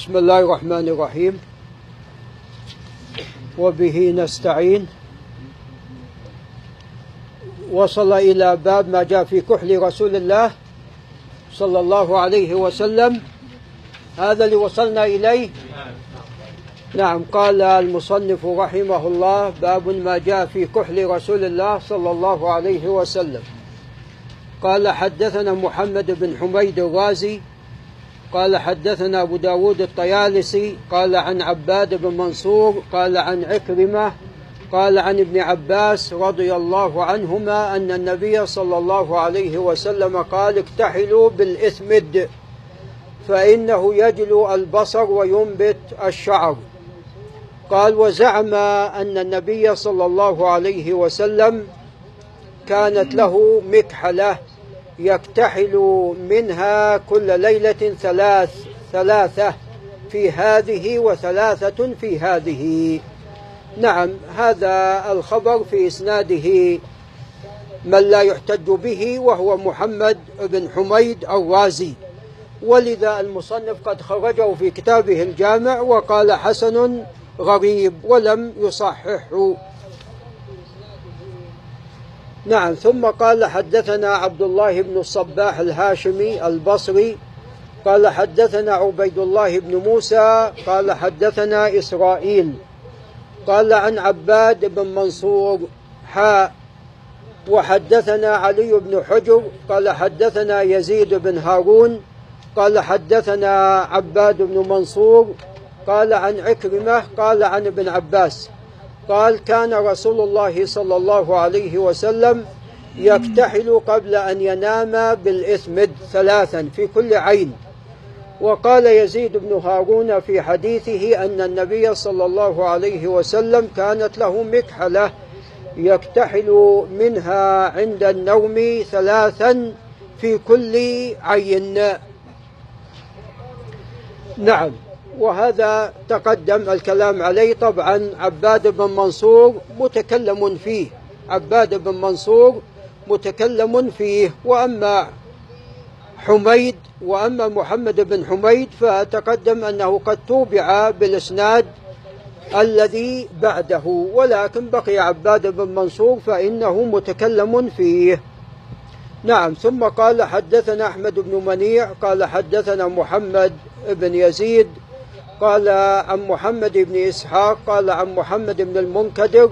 بسم الله الرحمن الرحيم. وبه نستعين. وصل إلى باب ما جاء في كحل رسول الله صلى الله عليه وسلم. هذا اللي وصلنا إليه. نعم قال المصنف رحمه الله باب ما جاء في كحل رسول الله صلى الله عليه وسلم. قال حدثنا محمد بن حميد الرازي قال حدثنا أبو داود الطيالسي قال عن عباد بن منصور قال عن عكرمة قال عن ابن عباس رضي الله عنهما أن النبي صلى الله عليه وسلم قال اكتحلوا بالإثمد فإنه يجلو البصر وينبت الشعر. قال وزعم أن النبي صلى الله عليه وسلم كانت له مكحلة يكتحل منها كل ليلة ثلاث ثلاثة في هذه وثلاثة في هذه. نعم هذا الخبر في إسناده. من لا يحتج به وهو محمد بن حميد الرازي. ولذا المصنف قد خرجه في كتابه الجامع وقال حسن غريب ولم يصححه. نعم ثم قال حدثنا عبد الله بن الصباح الهاشمي البصري قال حدثنا عبيد الله بن موسى قال حدثنا إسرائيل قال عن عباد بن منصور حاء وحدثنا علي بن حجر قال حدثنا يزيد بن هارون قال حدثنا عباد بن منصور قال عن عكرمة قال عن ابن عباس. قال كان رسول الله صلى الله عليه وسلم يكتحل قبل أن ينام بالإثمد ثلاثا في كل عين. وقال يزيد بن هارون في حديثه أن النبي صلى الله عليه وسلم كانت له مكحلة يكتحل منها عند النوم ثلاثا في كل عين. نعم. وهذا تقدم الكلام عليه طبعا عباد بن منصور متكلم فيه. عباد بن منصور متكلم فيه. وأما حميد وأما محمد بن حميد فتقدم أنه قد توبع بالإسناد الذي بعده. ولكن بقي عباد بن منصور فإنه متكلم فيه. نعم ثم قال حدثنا أحمد بن منيع قال حدثنا محمد بن يزيد قال عن محمد بن إسحاق قال عن محمد بن المنكدر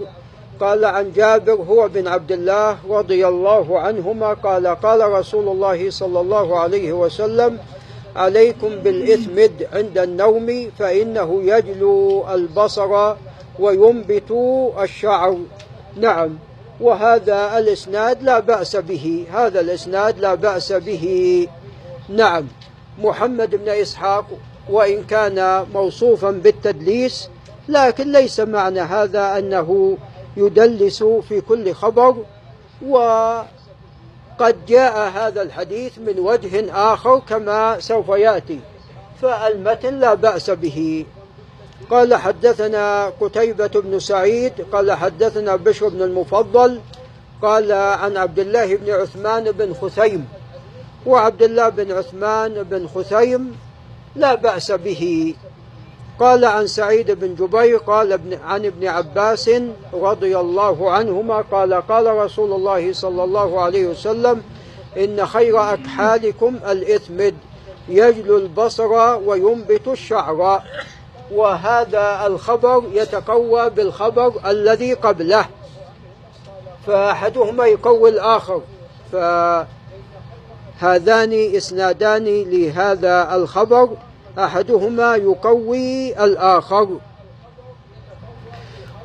قال عن جابر هو بن عبد الله رضي الله عنهما قال قال رسول الله صلى الله عليه وسلم عليكم بالإثمد عند النوم فإنه يجلو البصر وينبت الشعر نعم وهذا الإسناد لا بأس به هذا الإسناد لا بأس به. نعم محمد بن إسحاق وإن كان موصوفا بالتدليس لكن ليس معنى هذا أنه يدلس في كل خبر. وقد جاء هذا الحديث من وجه آخر كما سوف يأتي فالمتن لا بأس به. قال حدثنا قتيبة بن سعيد قال حدثنا بشر بن المفضل قال عن عبد الله بن عثمان بن خثيم. وعبد الله بن عثمان بن خثيم لا بأس به. قال عن سعيد بن جبير قال ابن عن ابن عباس رضي الله عنهما قال قال رسول الله صلى الله عليه وسلم إن خير أكحالكم الإثمد يجلو البصر وينبت الشعر وهذا الخبر يتقوى بالخبر الذي قبله. فأحدهما يقوي الآخر. فهذان إسنادان لهذا الخبر. أحدهما يقوي الآخر.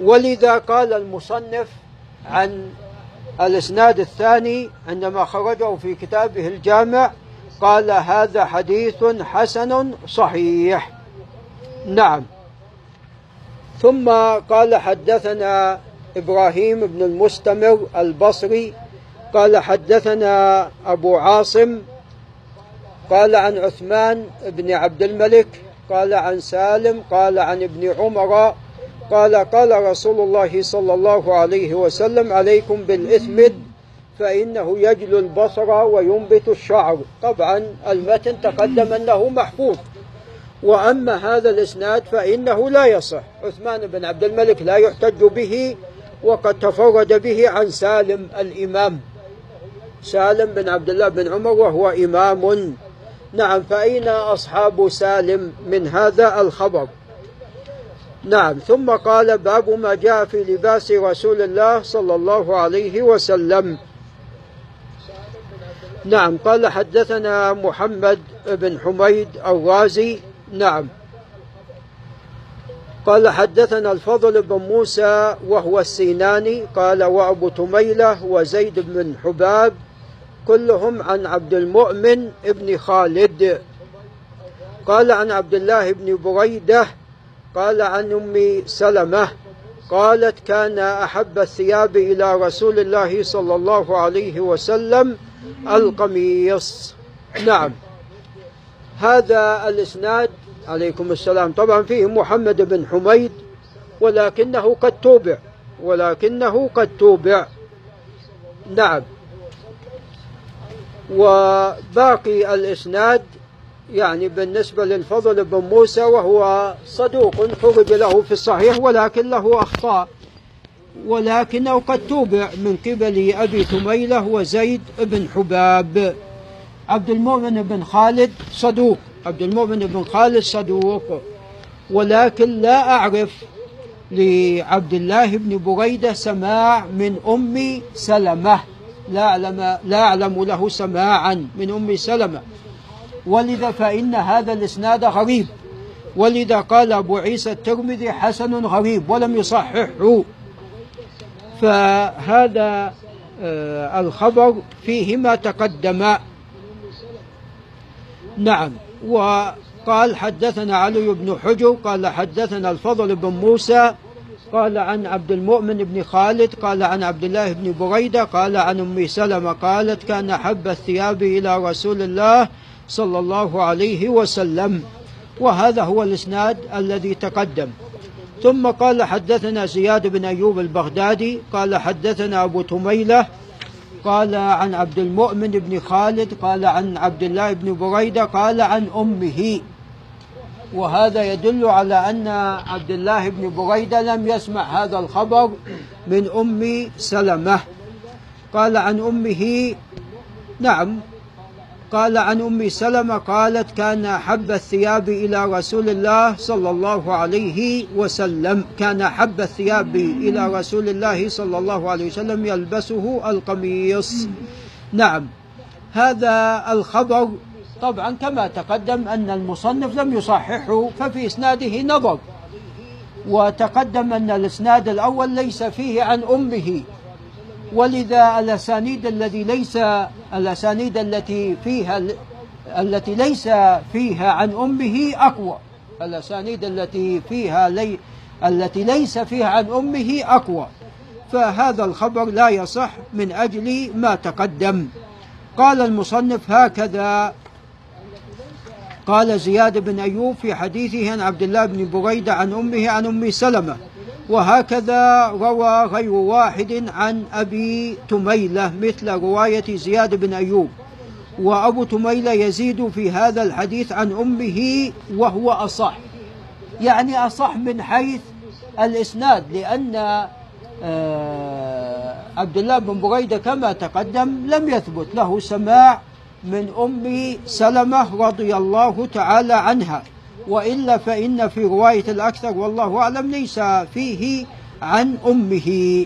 ولذا قال المصنف عن الإسناد الثاني عندما خرجه في كتابه الجامع قال هذا حديث حسن صحيح. نعم. ثم قال حدثنا إبراهيم بن المستمر البصري قال حدثنا أبو عاصم قال عن عثمان بن عبد الملك قال عن سالم قال عن ابن عمر قال قال رسول الله صلى الله عليه وسلم عليكم بالإثمد فإنه يجلو البصر وينبت الشعر. طبعا المتن تقدم أنه محفوظ. وأما هذا الإسناد فإنه لا يصح. عثمان بن عبد الملك لا يحتج به وقد تفرد به عن سالم الإمام. سالم بن عبد الله بن عمر وهو إمام. نعم فأين أصحاب سالم من هذا الخبر؟ نعم ثم قال باب ما جاء في لباس رسول الله صلى الله عليه وسلم. نعم قال حدثنا محمد بن حميد الرازي. نعم قال حدثنا الفضل بن موسى وهو السيناني قال وأبو تميلة وزيد بن حباب كلهم عن عبد المؤمن بن خالد. قال عن عبد الله بن بريدة قال عن أم سلمة قالت كان أحب الثياب إلى رسول الله صلى الله عليه وسلم القميص. نعم. هذا الإسناد عليكم السلام. طبعا فيه محمد بن حميد ولكنه قد توبع ولكنه قد توبع. نعم. وباقي الإسناد يعني بالنسبة للفضل بن موسى وهو صدوق خرج له في الصحيح ولكن له أخطاء. ولكنه قد توبع من قبل أبي ثميلة وزيد بن حباب. عبد المؤمن بن خالد صدوق. عبد المؤمن بن خالد صدوق. ولكن لا أعرف لعبد الله بن بريدة سماع من أم سلمة. لا أعلم لا أعلم له سماعا من أم سلمة. ولذا فإن هذا الإسناد غريب. ولذا قال أبو عيسى الترمذي حسن غريب ولم يصححه. فهذا آه، الخبر فيه ما تقدم نعم. وقال حدثنا علي بن حجر قال حدثنا الفضل بن موسى قال عن عبد المؤمن بن خالد قال عن عبد الله بن بريدة قال عن أم سلمة قالت كان حب الثياب إلى رسول الله صلى الله عليه وسلم وهذا هو الإسناد الذي تقدم. ثم قال حدثنا زياد بن أيوب البغدادي قال حدثنا أبو تميلة قال عن عبد المؤمن بن خالد قال عن عبد الله بن بريدة قال عن أمه. وهذا يدل على أن عبد الله بن بريدة لم يسمع هذا الخبر من أم سلمة. قال عن أمه نعم. قال عن أم سلمة قالت كان أحب الثياب إلى رسول الله صلى الله عليه وسلم. كان أحب الثياب إلى رسول الله صلى الله عليه وسلم يلبسه القميص. نعم. هذا الخبر طبعا كما تقدم أن المصنف لم يصححه ففي إسناده نظر. وتقدم أن الإسناد الأول ليس فيه عن أمه. ولذا الأسانيد الذي ليس الأسانيد التي فيها التي ليس فيها عن أمه أقوى. الأسانيد التي فيها لي التي ليس فيها عن أمه أقوى. فهذا الخبر لا يصح من أجل ما تقدم. قال المصنف هكذا قال زياد بن أيوب في حديثه عن عبد الله بن بريدة عن أمه عن أم سلمة وهكذا روى غير واحد عن أبي تميلة مثل رواية زياد بن أيوب. وأبو تميلة يزيد في هذا الحديث عن أمه وهو أصح يعني أصح من حيث الإسناد لأن آه، عبد الله بن بريدة كما تقدم لم يثبت له سماع من أم سلمة رضي الله تعالى عنها. وإلا فإن في رواية الأكثر والله أعلم ليس فيه عن أمه.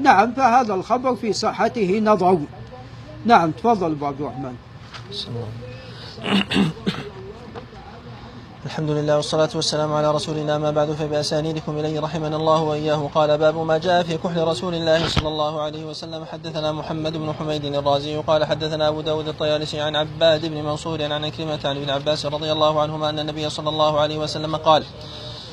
نعم فهذا الخبر في صحته نظر. نعم تفضل أبو عبد الرحمن. الحمد لله والصلاة والسلام على رسول الله ما بعد فبأسانيدكم إليه رحمنا الله وإياه. قال باب ما جاء في كحل رسول الله صلى الله عليه وسلم. حدثنا محمد بن حميد الرازي قال حدثنا أبو داود الطيالسي عن عباد بن منصور عن كلمة عن ابن عباس رضي الله عنهما أن النبي صلى الله عليه وسلم قال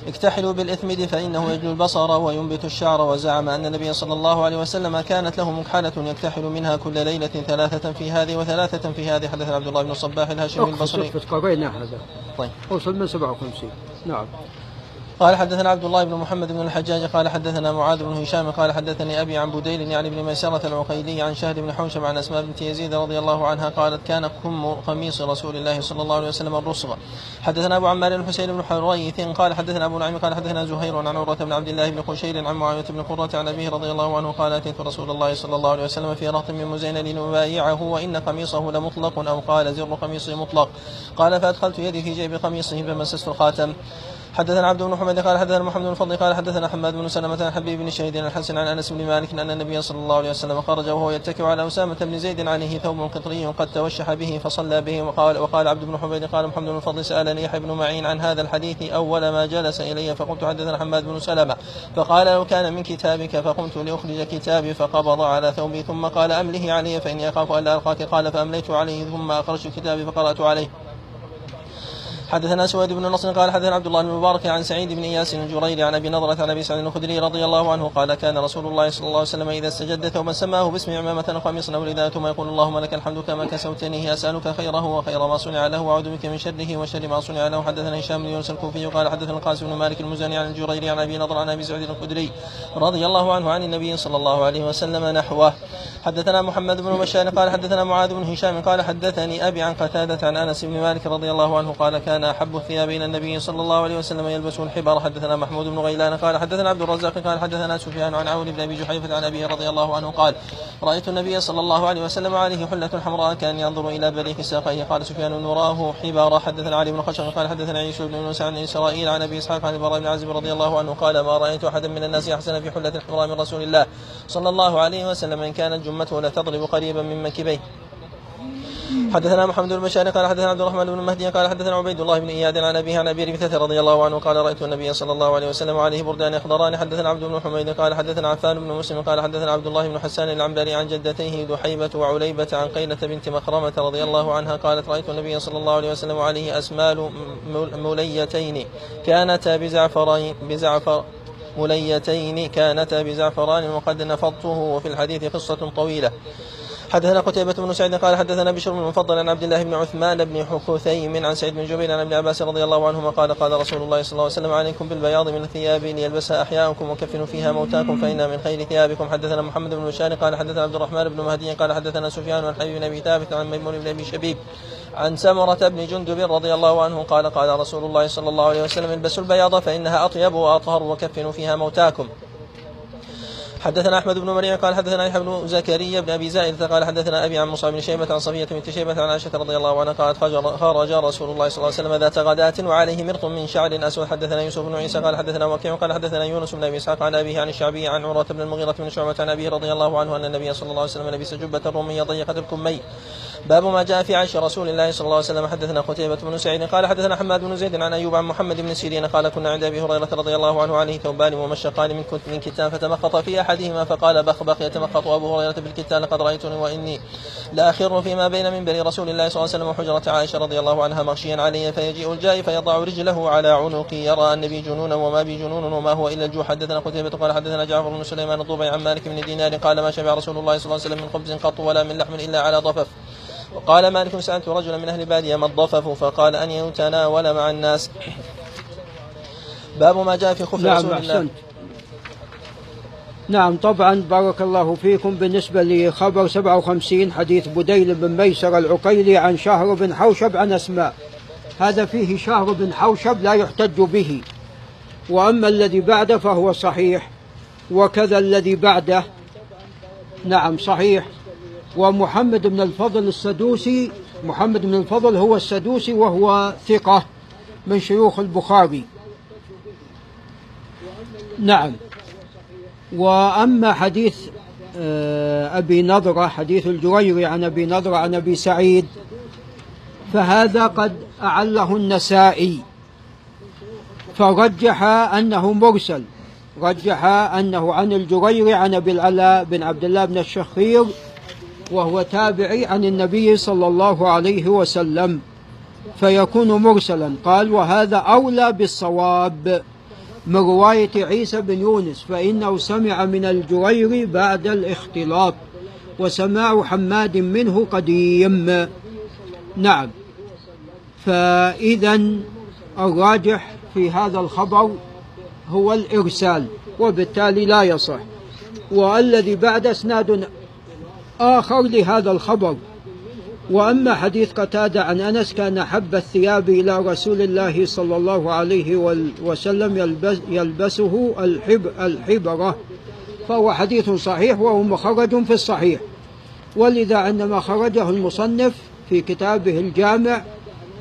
اكتحلوا بالإثمد فإنه يجلو البصر وينبت الشعر. وزعم أن النبي صلى الله عليه وسلم كانت له مكحلة يكتحل منها كل ليلة ثلاثة في هذه وثلاثة في هذه. حدثنا عبد الله بن الصباح الهاشمي البصري. طيب. وصل من 57 نعم. قال حدثنا عبد الله بن محمد بن الحجاج قال حدثنا معاذ بن هشام قال حدثني أبي عن بديل يعني بن ميسرة العقيلي عن شهر بن حوشب عن أسماء بنت يزيد رضي الله عنها قالت كان كم قميص رسول الله صلى الله عليه وسلم الرسغ حدثنا أبو عمار الحسين بن حريث قال حدثنا أبو نعيم قال حدثنا زهير عن عروة بن عبد الله بن قشير عن معاوية بن قرة عن أبيه رضي الله عنه قال أتيت رسول الله صلى الله عليه وسلم في رهط من مزين لنبايعه وإن قميصه لمطلق أو قال زر قميصه مطلق قال فأدخلت يدي في جيب قميصه فمسست الخاتم حدثنا عبد بن حميد قال حدثنا محمد بن الفضل قال حدثنا حماد بن سلمة عن حبيب بن شهيد الحسن عن أنس بن مالك أن النبي صلى الله عليه وسلم خرج وهو يتكئ على أسامة بن زيد عليه ثوب قطري قد توشح به فصلى به وقال وقال عبد بن حميد قال محمد بن الفضل سألني يحيى بن معين عن هذا الحديث أول ما جلس إلي فقلت حدثنا حماد بن سلمة فقال لو كان من كتابك فقمت لأخرج كتابي فقبض على ثوبي ثم قال أمله علي فإني أخاف الا ألقاك قال فأمليت عليه ثم أخرجت كتابي فقرأت عليه. حدثنا سويد بن نصر قال حدثنا عبد الله بن المبارك عن سعيد بن اياس الجريري عن أبي نضرة عن أبي سعيد الخدري رضي الله عنه قال كان رسول الله صلى الله عليه وسلم إذا استجد ثوبا سماه باسم عمامة أو قميصا أو رداء ثم يقول اللهم لك الحمد كما كسوتنيه أسألك خيره وخير ما صنع له وأعوذ بك من شره وشر ما صنع له. حدثنا هشام بن يونس الكوفي قال حدثنا القاسم بن مالك المزني عن الجريري عن أبي نضرة عن أبي سعيد الخدري رضي الله عنه عن النبي صلى الله عليه وسلم نحوه. حدثنا محمد بن بشار قال حدثنا معاذ بن هشام قال حدثني أبي عن قتادة عن أنس بن مالك رضي الله عنه قال كان أحب الثياب إلى النبي صلى الله عليه وسلم يلبس الحبار. حدثنا محمود بن غيلان قال حدثنا عبد الرزاق قال حدثنا سفيان عن عون بن أبي جحيفة عن ابيه رضي الله عنه قال رأيت النبي صلى الله عليه وسلم عليه حلة حمراء كان ينظر إلى بريق ساقيه قال سفيان نراه حبارا حدثنا علي بن خشب قال حدثنا عيسى بن يونس عن إسرائيل عن أبي إسحاق عن البراء بن عازب رضي الله عنه قال ما رأيت احدا من الناس أحسن في حلة حمراء من رسول الله صلى الله عليه وسلم. إن كانت جمته لتضرب قريبا من منكبيه حدثنا محمد بن بشار قال حدثنا عبد الرحمن بن مهدي قال حدثنا عبيد الله بن إياد عن أبيه عن أبي ربيثة رضي الله عنه قال رأيت النبي صلى الله عليه وسلم وعليه بردان أخضران. حدثنا عبد بن حميد قال حدثنا عفان بن مسلم قال حدثنا عبد الله بن حسان العنبري عن جدتيه دحيبة وعليبة عن قيلة بنت مخرمة رضي الله عنها قالت رأيت النبي صلى الله عليه وسلم وعليه أسمال مليتين كانتا بزعفرين بزعفر مليتين كانتا بزعفران وقد نفضته وفي الحديث قصة طويلة. حدثنا قتيبة بن سعيد قال حدثنا بشر بن المفضل عن عبد الله بن عثمان بن حكثيم عن سعيد بن جبير عن ابن عباس رضي الله عنهما قال قال رسول الله صلى الله عليه وسلم عليكم بالبياض من الثياب ليلبسها أحياءكم وكفنوا فيها موتاكم فانها من خير ثيابكم. حدثنا محمد بن بشار قال حدثنا عبد الرحمن بن مهدي قال حدثنا سفيان عن حبيب بن أبي ثابت عن ميمون بن أبي شبيب عن سمرة بن جندب رضي الله عنه قال قال رسول الله صلى الله عليه وسلم البسوا البياض فإنها أطيب وأطهر وكفنوا فيها موتاكم. حدثنا أحمد بن مريم قال حدثنا يحيى بن زكريا بن أبي زائدة قال حدثنا أبي عن مصعب بن شيبة عن صفية بنت شيبة عن عائشة رضي الله عنها قالت خرج رسول الله صلى الله عليه وسلم ذات غداة وعليه مرط من شعر أسود. حدثنا يوسف بن عيسى قال حدثنا وكيع قال حدثنا يونس بن أبي إسحاق عن أبيه عن الشعبي عن عروة بن المغيرة بن شعبة عن أبيه رضي الله عنه أن النبي صلى الله عليه وسلم لبس جبة رومية ضيقة الكمين باب ما جاء في عيش رسول الله صلى الله عليه وسلم. حدثنا قتيبة بن سعيد قال حدثنا حماد بن زيد عن أيوب عن محمد بن سيرين قال كنا عند أبي هريرة رضي الله عنه عليه ثوبان ممشقان من من كتان فتمخط في أحدهما فقال بخبخ يتمخط أبو هريرة بالكتان لقد رأيتني وإني لاخر فيما بين منبر رسول الله صلى الله عليه وسلم وحجرة عائشة رضي الله عنها مغشيا علي فيجيء الجاي فيضع رجله على عنقي يرى ان بي جنونا وما بي جنون وما هو إلا الجوع. حدثنا قتيبة قال حدثنا جعفر بن سليمان الضبعي عن مالك بن دينار قال ما شبع رسول الله صلى الله عليه وسلم من خبز قط ولا من لحم إلا على ضفف. وقال مالك سألت رجلا من أهل بادية ما الضفف؟ فقال أن يتناول مع الناس. باب ما جاء في خف نعم رسول الله. أحسنت. نعم طبعا بارك الله فيكم. بالنسبة لخبر 57 حديث بديل بن ميسر العقيلي عن شهر بن حوشب عن أسماء. هذا فيه شهر بن حوشب لا يحتج به. وأما الذي بعده فهو صحيح وكذا الذي بعده. نعم صحيح. ومحمد بن الفضل السدوسي محمد بن الفضل هو السدوسي وهو ثقة من شيوخ البخاري. نعم. وأما حديث آه، أبي نضرة حديث الجريري عن أبي نضرة عن أبي سعيد فهذا قد أعله النسائي. فرجح أنه مرسل. رجح أنه عن الجريري عن أبي العلاء بن عبد الله بن الشخير وهو تابعي عن النبي صلى الله عليه وسلم فيكون مرسلا. قال وهذا أولى بالصواب. من رواية عيسى بن يونس فإنه سمع من الجرير بعد الاختلاط وسماع حماد منه قديم. نعم. فإذا الراجح في هذا الخبر هو الإرسال وبالتالي لا يصح. والذي بعد إسناد آخر لهذا الخبر. وأما حديث قتادة عن أنس كان حب الثياب إلى رسول الله صلى الله عليه وسلم يلبس يلبسه الحب الحبرة. فهو حديث صحيح وهو مخرج في الصحيح. ولذا عندما خرجه المصنف في كتابه الجامع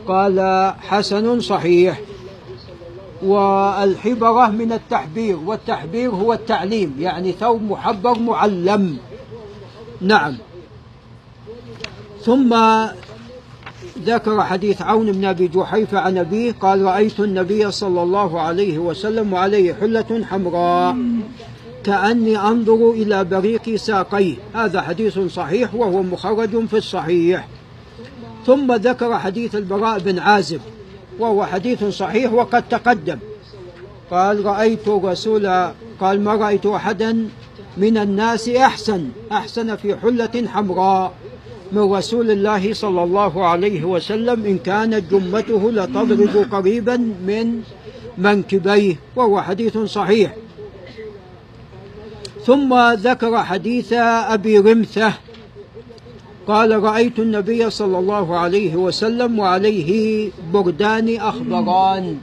قال حسن صحيح. والحبرة من التحبير والتحبير هو التعليم يعني ثوب محبر معلم. نعم. ثم ذكر حديث عون بن أبي جحيفة عن أبيه قال رأيت النبي صلى الله عليه وسلم وعليه حلة حمراء كأني أنظر إلى بريق ساقيه. هذا حديث صحيح وهو مخرج في الصحيح. ثم ذكر حديث البراء بن عازب وهو حديث صحيح وقد تقدم. قال رأيت رسول قال ما رأيت أحدا من الناس أحسن أحسن في حلة حمراء. من رسول الله صلى الله عليه وسلم إن كانت جمته لتضرب قريبا من منكبيه. وهو حديث صحيح. ثم ذكر حديث أبي رمثة. قال رأيت النبي صلى الله عليه وسلم وعليه بردان أخضران.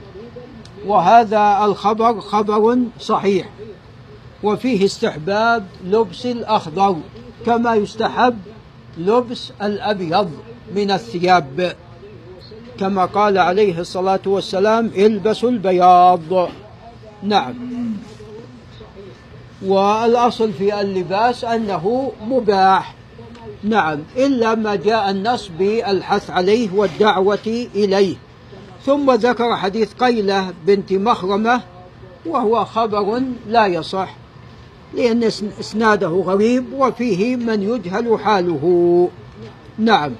وهذا الخبر خبر صحيح. وفيه استحباب لبس الأخضر كما يستحب لبس الأبيض من الثياب. كما قال عليه الصلاة والسلام البسوا البياض. نعم. والأصل في اللباس أنه مباح. نعم. إلا ما جاء النص بالحث عليه والدعوة إليه. ثم ذكر حديث قيلة بنت مخرمة وهو خبر لا يصح. لأن إسناده غريب وفيه من يجهل حاله. نعم.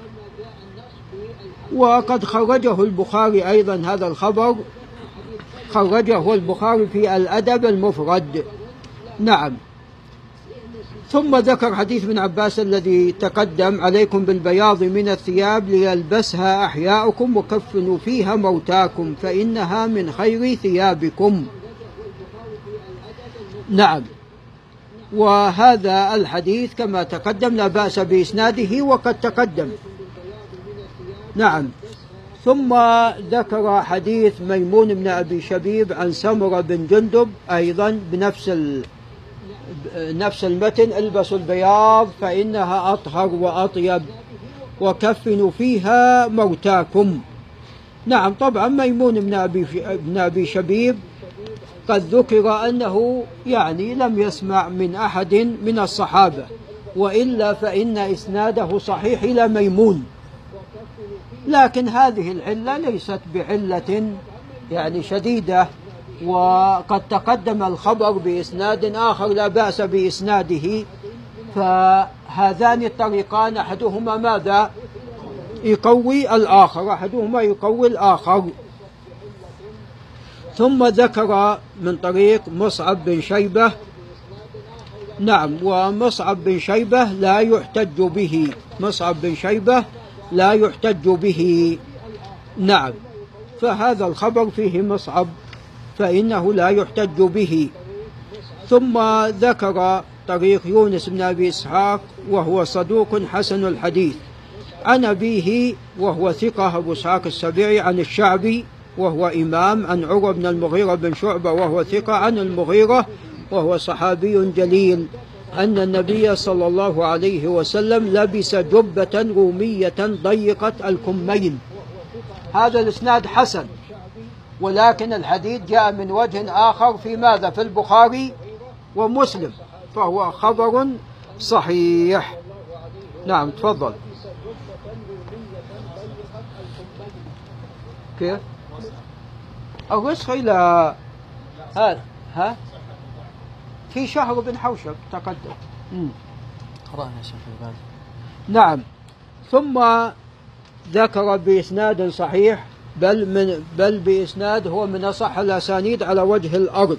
وقد خرجه البخاري أيضا هذا الخبر. خرجه البخاري في الأدب المفرد. نعم. ثم ذكر حديث ابن عباس الذي تقدم عليكم بالبياض من الثياب ليلبسها أحياؤكم وكفنوا فيها موتاكم فإنها من خير ثيابكم. نعم. وهذا الحديث كما تقدم لا بأس بإسناده وقد تقدم. نعم. ثم ذكر حديث ميمون بن أبي شبيب عن سمرة بن جندب أيضا بنفس نفس المتن البسوا البياض فإنها أطهر وأطيب وكفنوا فيها موتاكم. نعم طبعا ميمون بن أبي, بن أبي شبيب قد ذكر أنه يعني لم يسمع من أحد من الصحابة وإلا فإن إسناده صحيح إلى ميمون. لكن هذه العلة ليست بعلة يعني شديدة وقد تقدم الخبر بإسناد آخر لا بأس بإسناده. فهذان الطريقان أحدهما ماذا؟ يقوي الآخر أحدهما يقوي الآخر. ثم ذكر من طريق مصعب بن شيبة. نعم ومصعب بن شيبة لا يحتج به. مصعب بن شيبة لا يحتج به. نعم فهذا الخبر فيه مصعب فإنه لا يحتج به. ثم ذكر طريق يونس بن أبي إسحاق وهو صدوق حسن الحديث. عن أبيه وهو ثقة أبو إسحاق السبيعي عن الشعبي وهو إمام عن عروة بن المغيرة بن شعبة وهو ثقة عن المغيرة وهو صحابي جليل أن النبي صلى الله عليه وسلم لبس جبة رومية ضيقة الكمين. هذا الإسناد حسن ولكن الحديث جاء من وجه آخر في ماذا؟ في البخاري ومسلم فهو خبر صحيح. نعم تفضل. كيف؟ الرسخ إلى هذا ها؟ في شهر بن حوشب تقدم. قرأنا يا شيخ نعم. ثم ذكر بإسناد صحيح بل من بل بإسناد هو من أصح الأسانيد على وجه الأرض.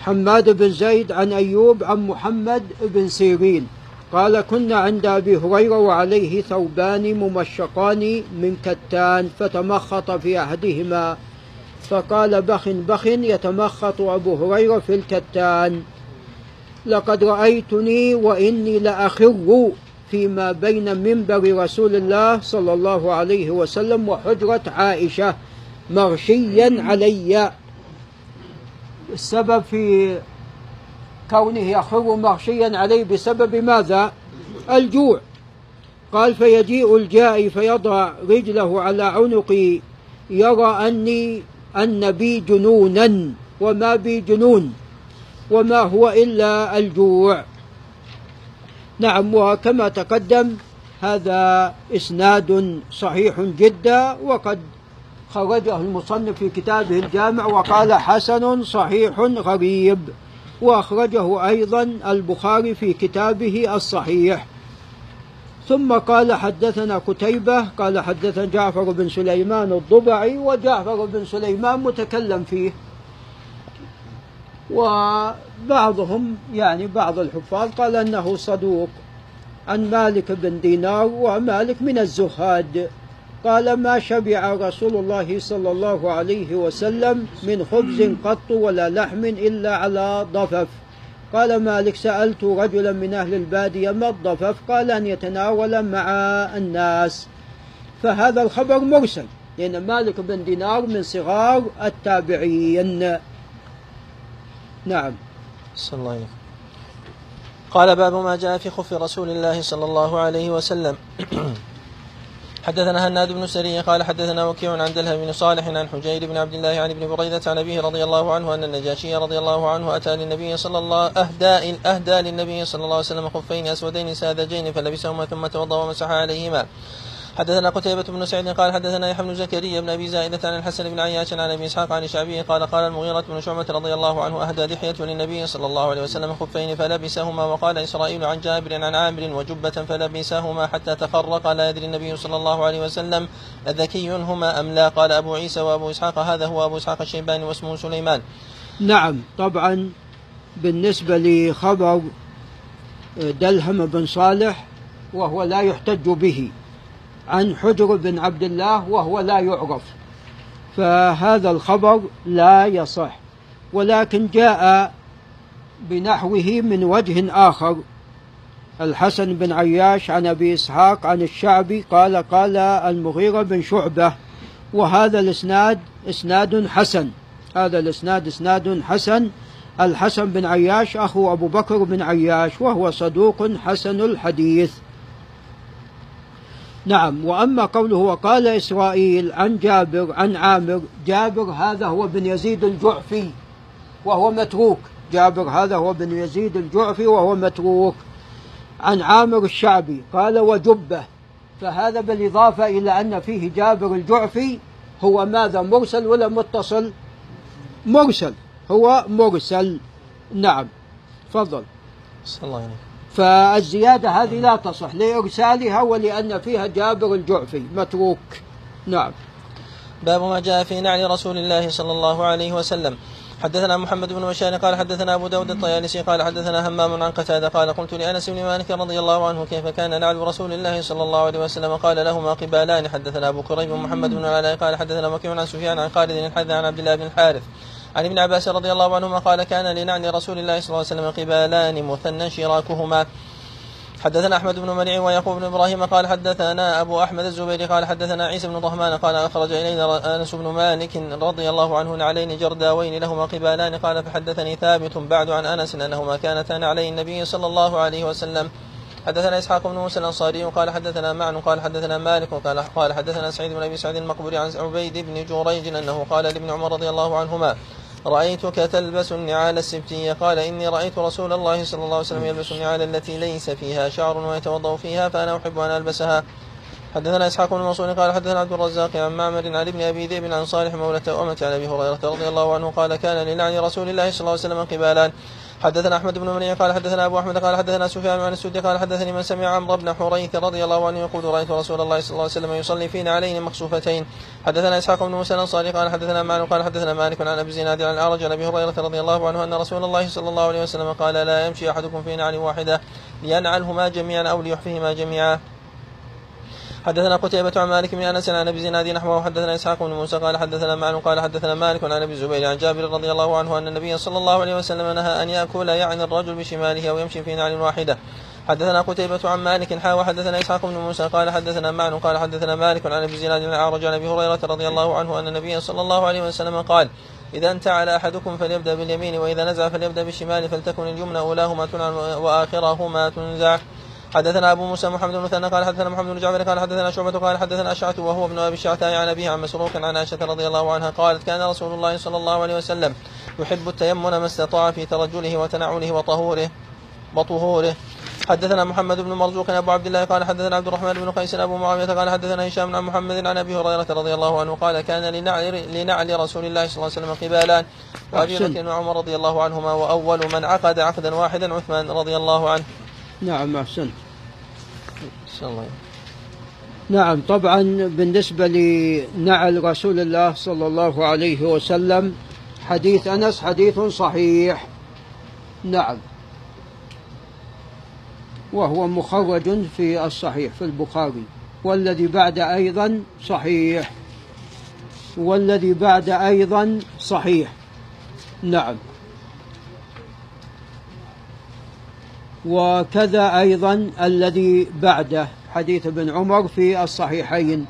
حماد بن زيد عن أيوب عن محمد بن سيرين. قال كنا عند أبي هريرة وعليه ثوبان ممشقان من كتان فتمخط في أحدهما فقال بخ بخ يتمخط أبو هريرة في الكتان. لقد رأيتني وإني لأخر فيما بين منبر رسول الله صلى الله عليه وسلم وحجرة عائشة مغشيا علي. السبب في كونه يخر مغشيا عليه بسبب ماذا؟ الجوع. قال فيجيء الجائي فيضع رجله على عنقي يرى أني أن بي جنونا وما بي جنون وما هو إلا الجوع. نعم وكما تقدم هذا إسناد صحيح جدا وقد خرجه المصنف في كتابه الجامع وقال حسن صحيح غريب. وأخرجه أيضا البخاري في كتابه الصحيح. ثم قال حدثنا كتيبة قال حدثنا جعفر بن سليمان الضبعي وجعفر بن سليمان متكلم فيه. وبعضهم يعني بعض الحفاظ قال أنه صدوق عن مالك بن دينار ومالك من الزهاد. قال ما شبع رسول الله صلى الله عليه وسلم من خبز قط ولا لحم إلا على ضفف. قال مالك سألت رجلا من أهل البادية ما الضفف؟ قال أن يتناول مع الناس. فهذا الخبر مرسل. لأن مالك بن دينار من صغار التابعين. نعم. صلى الله عليه قال باب ما جاء في خف رسول الله صلى الله عليه وسلم. حدثنا هناد بن سري قال حدثنا وكيع عن دلها بن صالح عن حجير بن عبد الله عن ابن بريدة عن أبيه رضي الله عنه أن النجاشي رضي الله عنه أتى للنبي صلى الله أهدى أهدى للنبي صلى الله عليه وسلم خفين أسودين ساذجين فلبسهما ثم توضأ ومسح عليهما. حدثنا قتيبة بن سعيد قال حدثنا يحيى بن زكريا بن أبي زائدة عن الحسن بن عياش عن أبي إسحاق عن الشعبي قال قال المغيرة بن شعبة رضي الله عنه أهدى لحية للنبي صلى الله عليه وسلم خفين فلبسهما وقال إسرائيل عن جابر عن عامر وجبة فلبسهما حتى تخرق لا يدري النبي صلى الله عليه وسلم أذكي هما أم لا. قال أبو عيسى وأبو إسحاق هذا هو أبو إسحاق الشيباني واسمه سليمان. نعم طبعا بالنسبة لخبر دلهم بن صالح وهو لا يحتج به. عن حجر بن عبد الله وهو لا يعرف. فهذا الخبر لا يصح. ولكن جاء بنحوه من وجه آخر. الحسن بن عياش عن أبي إسحاق عن الشعبي قال قال المغيرة بن شعبة وهذا الإسناد إسناد حسن. هذا الإسناد إسناد حسن. الحسن بن عياش أخو أبو بكر بن عياش وهو صدوق حسن الحديث. نعم وأما قوله وقال إسرائيل عن جابر عن عامر جابر هذا هو بن يزيد الجعفي وهو متروك. جابر هذا هو بن يزيد الجعفي وهو متروك. عن عامر الشعبي قال وجبة. فهذا بالإضافة إلى أن فيه جابر الجعفي هو ماذا؟ مرسل ولا متصل؟ مرسل. هو مرسل. نعم. تفضل. صلى الله عليه فالزيادة هذه لا تصح لإرسالها ولأن فيها جابر الجعفي متروك. نعم. باب ما جاء في نعل رسول الله صلى الله عليه وسلم. حدثنا محمد بن بشار قال حدثنا أبو داود الطيالسي قال حدثنا همام عن قتادة قال قلت لأنس بن مالك رضي الله عنه كيف كان نعل رسول الله صلى الله عليه وسلم؟ قال لهما قبالان حدثنا أبو كريب محمد بن العلاء قال حدثنا مكي عن سفيان عن خالد الحذا عن عبد الله بن الحارث. عن ابن عباس رضي الله عنهما قال كان لنعل رسول الله صلى الله عليه وسلم قبالان مثنى شراكهما. حدثنا أحمد بن منيع ويعقوب بن إبراهيم قال حدثنا أبو أحمد الزبيري قال حدثنا عيسى بن ضهمان قال أخرج إلينا أنس بن مالك رضي الله عنه نعلين جرداوين لهما قبالان قال فحدثني ثابت بعد عن أنس أنهما كانتا نعلي النبي صلى الله عليه وسلم. حدثنا إسحاق بن موسى الأنصاري قال حدثنا معن قال حدثنا مالك قال قال حدثنا سعيد بن أبي سعيد المقبوري عن عبيد بن جريج أنه قال لابن عمر رضي الله عنهما رأيتك تلبس النعال السبتية قال إني رأيت رسول الله صلى الله عليه وسلم يلبس النعال التي ليس فيها شعر ويتوضأ فيها فأنا أحب أن ألبسها. حدثنا إسحاق بن منصور قال حدثنا عبد الرزاق عن معمر عن ابن أبي ذئب عن صالح مولى أمة عن أبي هريرة رضي الله عنه قال كان لنعل رسول الله صلى الله عليه وسلم قبالان حدثنا أحمد بن منيع قال حدثنا أبو أحمد قال حدثنا سفيان عن السدي قال حدثني من سمع عمرو بن حريث رضي الله عنه يقول رأيت رسول الله صلى الله عليه وسلم يصلي فينا علينا مخسوفتين حدثنا إسحاق بن موسى الأنصاري قال حدثنا معن قال حدثنا مالك عن أبي زناد عن الأعرج عن أبي هريرة رضي الله عنه أن رسول الله صلى الله عليه وسلم قال لا يمشي أحدكم في نعل واحدة لينعلهما جميعا أو ليحفهما جميعا. حدثنا قتيبة عن مالك بن أنس عن أبي زناد نحوه حدثنا إسحاق بن موسى قال حدثنا معن قال حدثنا مالك عن أبي الزبير عن جابر رضي الله عنه أن النبي صلى الله عليه وسلم نهى أن يأكل يعني الرجل بشماله أو يمشي في نعل واحدة. حدثنا قتيبة عن مالك حا وحدثنا إسحاق بن موسى قال حدثنا معن قال حدثنا مالك عن أبي زناد عن أعرج عن أبي هريرة رضي الله عنه أن النبي صلى الله عليه وسلم قال إذا انتعل أحدكم فليبدأ باليمين وإذا نزع فليبدأ بالشمال فلتكن اليمنى أولاهما تنعل وآخرهما تنزع حدثنا أبو موسى محمد بن مثنى قال حدثنا محمد بن جعفر قال حدثنا شعبة قال حدثنا اشعث وهو ابن أبي الشعثاء عن أبيه عن مسروق عن عائشة رضي الله عنها قالت كان رسول الله صلى الله عليه وسلم يحب التيمن ما استطاع في ترجله وتنعله وطهوره وطهوره. حدثنا محمد بن مرزوق أبو عبد الله قال حدثنا عبد الرحمن بن قيس أبو معاوية قال حدثنا هشام عن محمد عن أبي هريرة رضي الله عنه قال كان لنعل لنعل رسول الله صلى الله عليه وسلم قبالان. وأبي بكر وعمر رضي الله عنهما وأول من عقد عقدا واحدا عثمان رضي الله عنه. نعم أحسنت. الله نعم طبعا بالنسبة لنعل رسول الله صلى الله عليه وسلم حديث أنس حديث صحيح. نعم. وهو مخرج في الصحيح في البخاري. والذي بعد أيضا صحيح. والذي بعد أيضا صحيح. نعم. وكذا أيضا الذي بعده حديث ابن عمر في الصحيحين.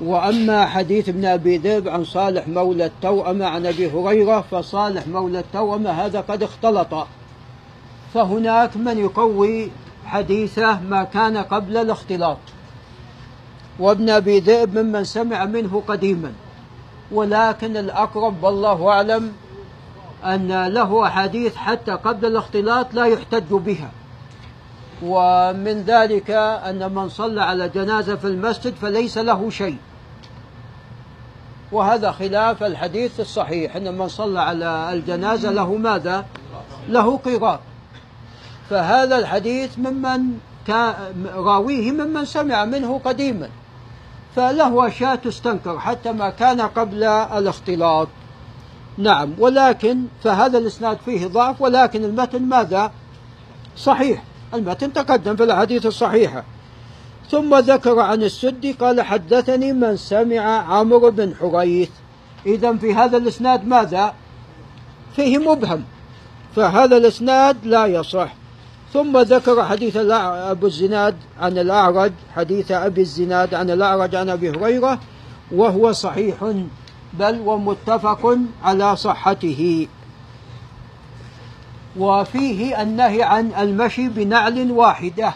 وأما حديث ابن أبي ذئب عن صالح مولى التوأمة عن أبي هريرة فصالح مولى التوأمة هذا قد اختلط. فهناك من يقوي حديثه ما كان قبل الاختلاط. وابن أبي ذئب ممن سمع منه قديما. ولكن الأقرب والله أعلم أن له أحاديث حتى قبل الاختلاط لا يحتج بها. ومن ذلك أن من صلى على جنازة في المسجد فليس له شيء. وهذا خلاف الحديث الصحيح أن من صلى على الجنازة له ماذا؟ له قيراط فهذا الحديث ممن راويه ممن سمع منه قديما. فله أشياء تستنكر حتى ما كان قبل الاختلاط. نعم ولكن فهذا الإسناد فيه ضعف ولكن المتن ماذا؟ صحيح. المتن تقدم في الأحاديث الصحيحة. ثم ذكر عن السدي قال حدثني من سمع عمرو بن حريث. إذا في هذا الإسناد ماذا؟ فيه مبهم. فهذا الإسناد لا يصح. ثم ذكر حديث أبو الزناد عن الأعرج حديث أبي الزناد عن الأعرج عن أبي هريرة وهو صحيح. بل ومتفق على صحته. وفيه النهي عن المشي بنعل واحدة.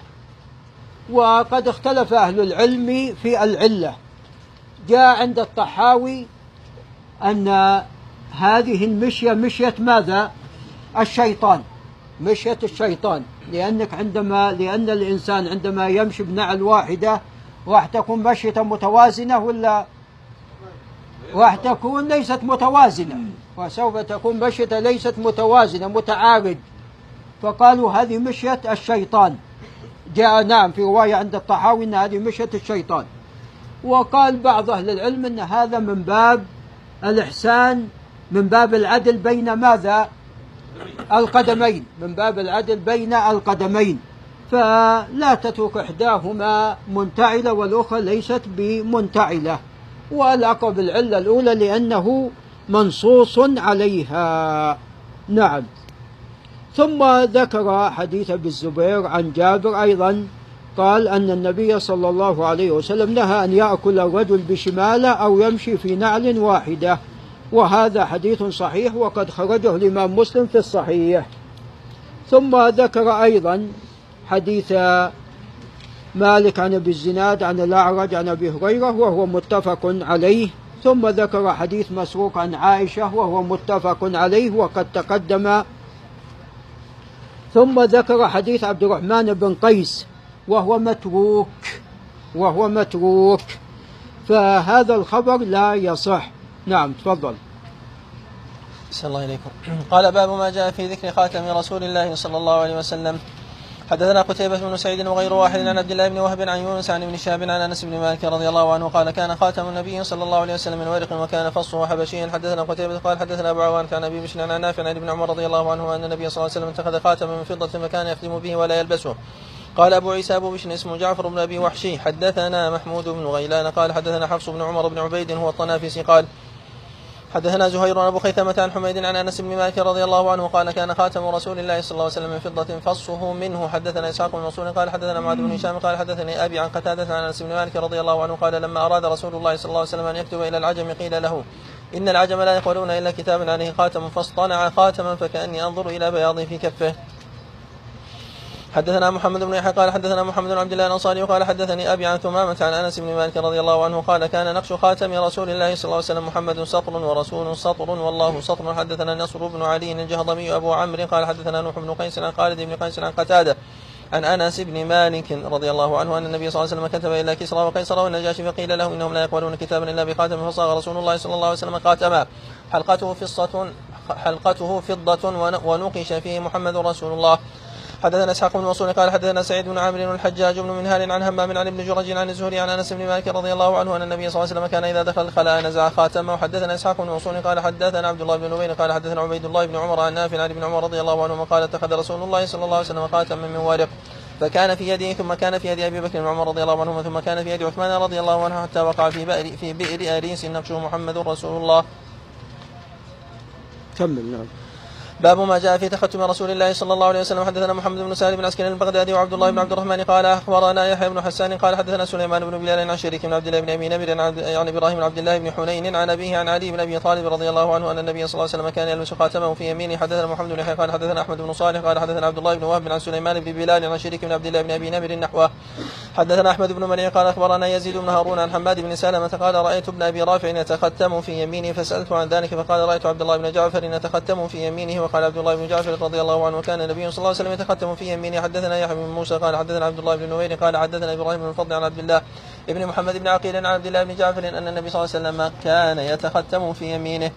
وقد اختلف أهل العلم في العلة. جاء عند الطحاوي أن هذه المشية مشية ماذا؟ الشيطان. مشية الشيطان. لأنك عندما لأن الإنسان عندما يمشي بنعل واحدة راح تكون مشية متوازنة ولا راح تكون ليست متوازنة. وسوف تكون مشية ليست متوازنة متعارض. فقالوا هذه مشية الشيطان. جاء نعم في رواية عند الطحاوي أن هذه مشية الشيطان. وقال بعض أهل العلم أن هذا من باب الإحسان من باب العدل بين ماذا؟ القدمين. من باب العدل بين القدمين. فلا تترك إحداهما منتعلة والأخرى ليست بمنتعلة. والأقرب العلة الأولى لأنه منصوص عليها. نعم. ثم ذكر حديث أبي الزبير عن جابر أيضا قال أن النبي صلى الله عليه وسلم نهى أن يأكل الرجل بشماله أو يمشي في نعل واحدة وهذا حديث صحيح وقد خرجه الإمام مسلم في الصحيح. ثم ذكر أيضا حديث مالك عن أبي الزناد عن الأعرج عن أبي هريرة وهو متفق عليه. ثم ذكر حديث مسروق عن عائشة وهو متفق عليه وقد تقدم. ثم ذكر حديث عبد الرحمن بن قيس وهو متروك وهو متروك. فهذا الخبر لا يصح. نعم تفضل. صلى الله إليكم قال باب ما جاء في ذكر خاتم رسول الله صلى الله عليه وسلم. حدثنا قتيبة بن سعيد وغير واحد عن عبد الله بن وهب عن يونس عن ابن شهاب عن أنس بن مالك رضي الله عنه قال كان خاتم النبي صلى الله عليه وسلم من ورق وكان فصه حبشيا. حدثنا قتيبة قال حدثنا أبو عوان عن أبي بشر عن نافع عن ابن عمر رضي الله عنه أن النبي صلى الله عليه وسلم اتخذ خاتما من فضة فكان يختم به ولا يلبسه. قال أبو عيسى أبو بشر اسمه جعفر بن أبي وحشي. حدثنا محمود بن غيلان قال حدثنا حفص بن عمر بن عبيد هو الطنافسي قال حدثنا زهير ابو خيثمة عن حميد عن أنس بن مالك رضي الله عنه قال كان خاتم رسول الله صلى الله عليه وسلم من فضة فصه منه. حدثنا إسحاق بن منصور قال حدثنا معاذ بن هشام قال حدثني أبي عن قتادة عن أنس بن مالك رضي الله عنه قال لما أراد رسول الله صلى الله عليه وسلم أن يكتب إلى العجم قيل له إن العجم لا يقبلون إلا كتابا عليه خاتم فاصطنع خاتما فكأني أنظر إلى بياض في كفه. حدثنا محمد بن يحيى قال حدثنا محمد بن عبد الله الأنصاري وقال حدثني أبي عن ثمامة عن أنس بن مالك رضي الله عنه قال كان نقش خاتم رسول الله صلى الله عليه وسلم محمد سطر ورسول سطر والله سطر. حدثنا نصر بن علي الجهضمي ابو عمرو قال حدثنا نوح بن قيس عن خالد بن قيس عن قتادة عن أنس بن مالك رضي الله عنه أن النبي صلى الله عليه وسلم كتب إلى كسرى وقيصر والنجاشي فقيل له إنهم لا يقبلون كتابا إلا بخاتم. فصاغ رسول الله صلى الله عليه وسلم خاتما. حلقته فصة حلقته فضة ونقش فيه محمد رسول الله. حدثنا إسحاق بن منصور قال حدثنا سعيد بن عامر الحجاج بن منهال عن همام عن ابن جرج عن الزهري عن أنس بن مالك رضي الله عنه أن النبي صلى الله عليه وسلم كان إذا دخل الخلاء نزع خاتمه. وحدثنا إسحاق بن منصور قال حدثنا عبد الله بن نبين قال حدثنا عبيد الله بن عمر عن نافع عن ابن عمر رضي الله عنهما قال اتخذ رسول الله صلى الله عليه وسلم خاتما من ورق فكان في يده ثم كان في يد أبي بكر وعمر رضي الله عنهما ثم كان في يد عثمان رضي الله عنه حتى وقع في بئر في بئر أريس نقشه محمد رسول الله. كمل نعم. باب ما جاء في تختم رسول الله صلى الله عليه وسلم. حدثنا محمد بن سالم بن عسكري البغدادي وعبد الله بن عبد الرحمن قال أخبرنا يحيى بن حسان قال حدثنا سليمان بن بلال عن شريك بن عبد الله بن ابي نمر عن إبراهيم بن عبد الله بن حنين عن أبيه عن علي بن أبي طالب رضي الله عنه أن النبي صلى الله عليه وسلم كان يلبس خاتمه في يمينه. حدثنا محمد بن يحيى قال حدثنا أحمد بن صالح قال حدثنا عبد الله بن وهب عن سليمان بن بلال عن شريك بن عبد الله بن أبي نمر نحوه. حدثنا أحمد بن منيع قال أخبرنا يزيد بن هارون عن حماد بن سلمة قال رأيت ابن أبي رافع يتختم في يمينه فسألته عن ذلك فقال رأيت عبد الله بن جعفر يتختم في يمينه وقال عبد الله بن جعفر رضي الله عنه وكان النبي صلى الله عليه وسلم يتختم في يمينه حدثنا يحيى بن موسى قال حدثنا عبد الله بن نوير قال حدثنا إبراهيم بن الفضل عن عبد الله ابن محمد بن عقيل عن عبد الله بن جعفر أن النبي صلى الله عليه وسلم كان يتختم في يمينه.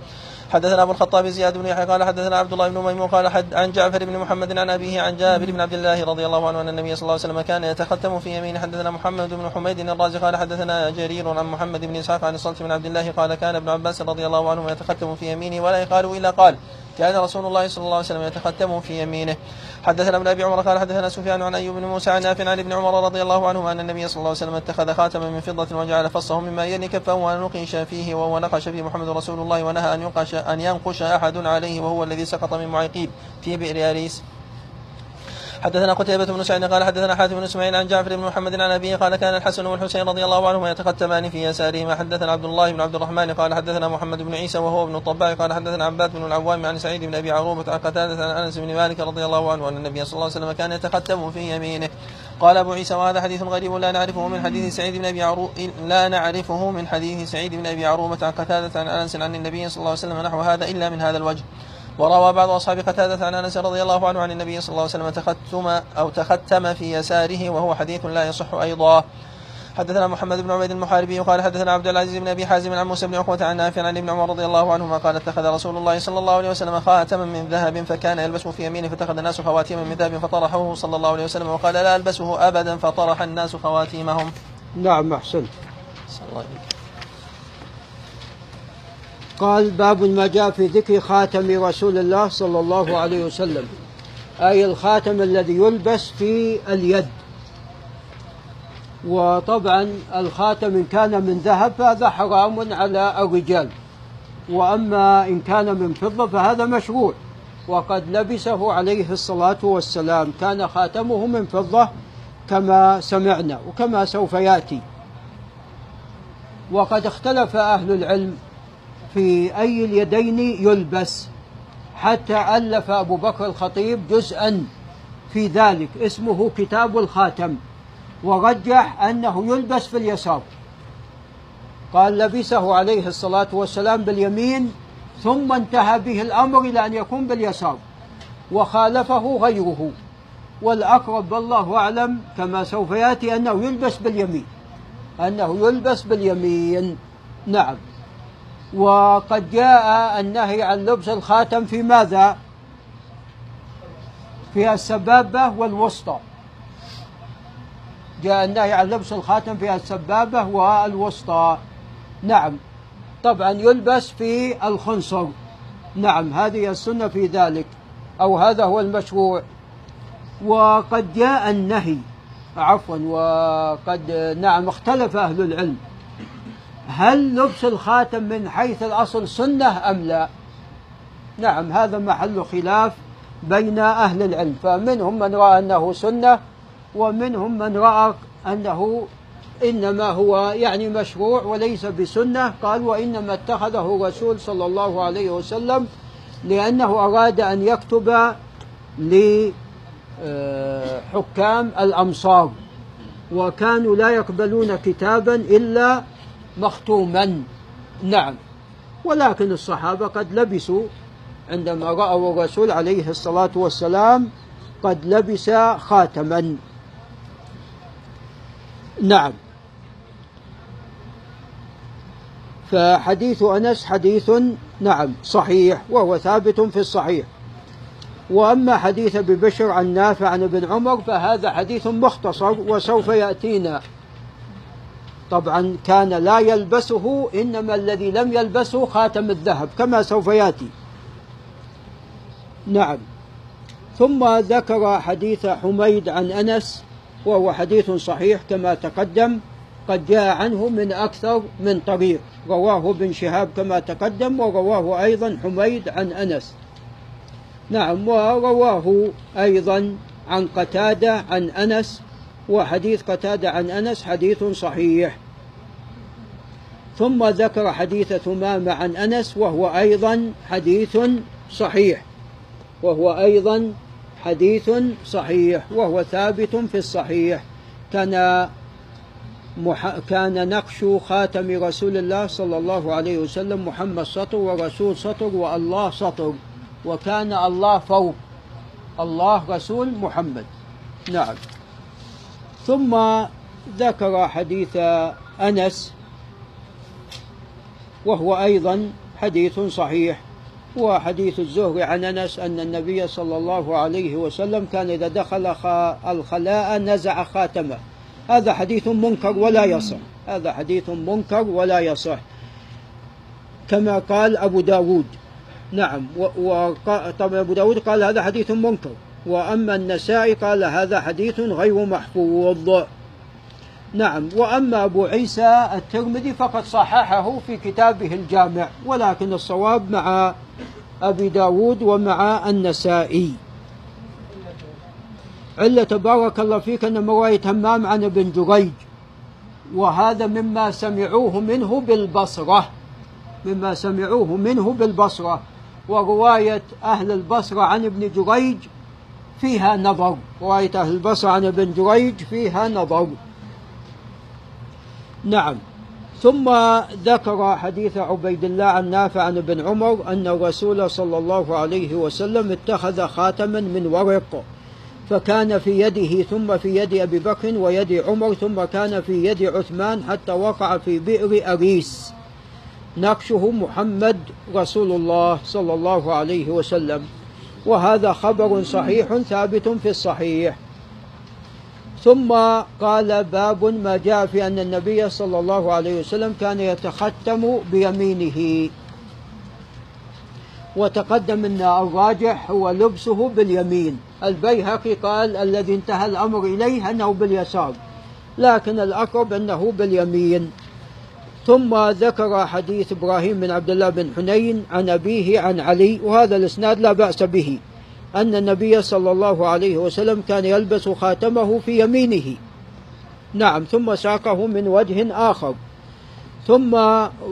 حدثنا أبو الخطاب زياد بن يحيى قال حدثنا عبد الله بن ميمون قال حد عن جعفر بن محمد عن أبيه عن جابر بن عبد الله رضي الله عنه أن النبي صلى الله عليه وسلم كان يتختم في يمينه. حدثنا محمد بن حميد الرازي قال حدثنا جرير عن محمد بن إسحاق عن الصلت بن عبد الله قال كان ابن عباس رضي الله عنه يتختم في يمينه ولا يقال إلا قال كان رسول الله صلى الله عليه وسلم يتختم في يمينه. حدثنا ابن أبي عمر قال حدثنا سفيان عن أيوب بن موسى عن نافع عن ابن عمر رضي الله عنهما أن النبي صلى الله عليه وسلم اتخذ خاتما من فضة وجعل فصه مما يلي كفه ونقش فيه وهو نقش فيه محمد رسول الله ونهى أن ينقش أن ينقش أحد عليه وهو الذي سقط من معيقيب في بئر أريس. حدثنا قتيبة بن سعيد قال حدثنا حاتم بن إسماعيل عن جعفر بن محمد عن أبيه قال كان الحسن والحسين رضي الله عنهما يتختمان في يسارهما. حدثنا عبد الله بن عبد الرحمن قال حدثنا محمد بن عيسى وهو ابن الطباع قال حدثنا عباد بن العوام عن سعيد بن أبي عروبة عن قتادة عن أنس بن مالك رضي الله عنه أن النبي صلى الله عليه وسلم كان يتختم في يمينه. قال أبو عيسى وهذا حديث غريب لا نعرفه من حديث سعيد بن أبي عروبة لا نعرفه من حديث سعيد بن أبي عروبة عن قتادة عن أنس عن النبي صلى الله عليه وسلم نحو هذا إلا من هذا الوجه. وروى بعض أصحاب قتادة عن أنس رضي الله عنه عن النبي صلى الله عليه وسلم تختم أو تختم في يساره وهو حديث لا يصح أيضا. حدثنا محمد بن عبيد المحاربي قال حدثنا عبد العزيز بن أبي حازم عن موسى بن عقبة عن نافع عن ابن عمر رضي الله عنهما قال اتخذ رسول الله صلى الله عليه وسلم خاتما من ذهب فكان يلبسه في يمينه فاتخذ الناس خواتيما من ذهب فطرحه صلى الله عليه وسلم وقال لا ألبسه أبدا فطرح الناس خواتيمهم. نعم أحسنت صلى الله عليه وسلم. قال باب ما جاء في ذكر خاتم رسول الله صلى الله عليه وسلم. أي الخاتم الذي يلبس في اليد. وطبعا الخاتم إن كان من ذهب فهذا حرام على الرجال. وأما إن كان من فضة فهذا مشروع. وقد لبسه عليه الصلاة والسلام. كان خاتمه من فضة كما سمعنا وكما سوف يأتي. وقد اختلف أهل العلم في أي اليدين يلبس. حتى ألف أبو بكر الخطيب جزءا. في ذلك اسمه كتاب الخاتم. ورجح أنه يلبس في اليسار. قال لبسه عليه الصلاة والسلام باليمين ثم انتهى به الأمر إلى أن يكون باليسار. وخالفه غيره. والأقرب والله أعلم كما سوف يأتي أنه يلبس باليمين. أنه يلبس باليمين. نعم. وقد جاء النهي عن لبس الخاتم في ماذا؟ في السبابة والوسطى. جاء النهي عن لبس الخاتم في السبابة والوسطى. نعم. طبعا يلبس في الخنصر. نعم هذه السنة في ذلك أو هذا هو المشروع. وقد جاء النهي عفوا وقد نعم اختلف أهل العلم. هل لبس الخاتم من حيث الأصل سنة أم لا؟ نعم هذا محل خلاف بين أهل العلم. فمنهم من رأى أنه سنة ومنهم من رأى أنه إنما هو يعني مشروع وليس بسنة. قال وإنما اتخذه الرسول صلى الله عليه وسلم لأنه أراد أن يكتب لحكام الأمصار وكانوا لا يقبلون كتابا إلا مختوما. نعم. ولكن الصحابة قد لبسوا عندما رأوا الرسول عليه الصلاة والسلام قد لبس خاتما. نعم. فحديث أنس حديث نعم صحيح وهو ثابت في الصحيح. وأما حديث أبي بشر عن نافع عن ابن عمر فهذا حديث مختصر وسوف يأتينا. طبعا كان لا يلبسه إنما الذي لم يلبسه خاتم الذهب كما سوف يأتي. نعم. ثم ذكر حديث حميد عن أنس وهو حديث صحيح كما تقدم قد جاء عنه من أكثر من طريق. رواه ابن شهاب كما تقدم ورواه أيضا حميد عن أنس. نعم ورواه أيضا عن قتادة عن أنس وحديث قتادة عن أنس حديث صحيح. ثم ذكر حديث ثمامة عن أنس وهو أيضا حديث صحيح. وهو أيضا حديث صحيح. وهو ثابت في الصحيح. كان مح... كان نقش خاتم رسول الله صلى الله عليه وسلم محمد سطر ورسول سطر والله سطر. وكان الله فوق. الله رسول محمد. نعم. ثم ذكر حديث أنس وهو أيضا حديث صحيح هو حديث الزهري عن أنس أن النبي صلى الله عليه وسلم كان إذا دخل الخلاء نزع خاتمه. هذا حديث منكر ولا يصح هذا حديث منكر ولا يصح. كما قال أبو داود نعم طبعا أبو داود قال هذا حديث منكر. وأما النسائي قال هذا حديث غير محفوظ. نعم وأما أبو عيسى الترمذي فقد صححه في كتابه الجامع ولكن الصواب مع أبي داود ومع النسائي. علة بارك الله فيك أن رواية همام عن ابن جريج وهذا مما سمعوه منه بالبصرة مما سمعوه منه بالبصرة ورواية أهل البصرة عن ابن جريج فيها نظر رواية أهل البصرة عن ابن جريج فيها نظر نعم. ثم ذكر حديث عبيد الله عن نافع عن ابن عمر أن الرسول صلى الله عليه وسلم اتخذ خاتما من ورق فكان في يده ثم في يد أبي بكر ويد عمر ثم كان في يد عثمان حتى وقع في بئر أريس. نقشه محمد رسول الله صلى الله عليه وسلم. وهذا خبر صحيح ثابت في الصحيح. ثم قال باب ما جاء في أن النبي صلى الله عليه وسلم كان يتختم بيمينه. وتقدم أن الراجح هو لبسه باليمين. البيهقي قال الذي انتهى الأمر إليه أنه باليسار لكن الأقرب أنه باليمين. ثم ذكر حديث إبراهيم بن عبد الله بن حنين عن أبيه عن علي وهذا الإسناد لا بأس به أن النبي صلى الله عليه وسلم كان يلبس خاتمه في يمينه. نعم ثم ساقه من وجه آخر. ثم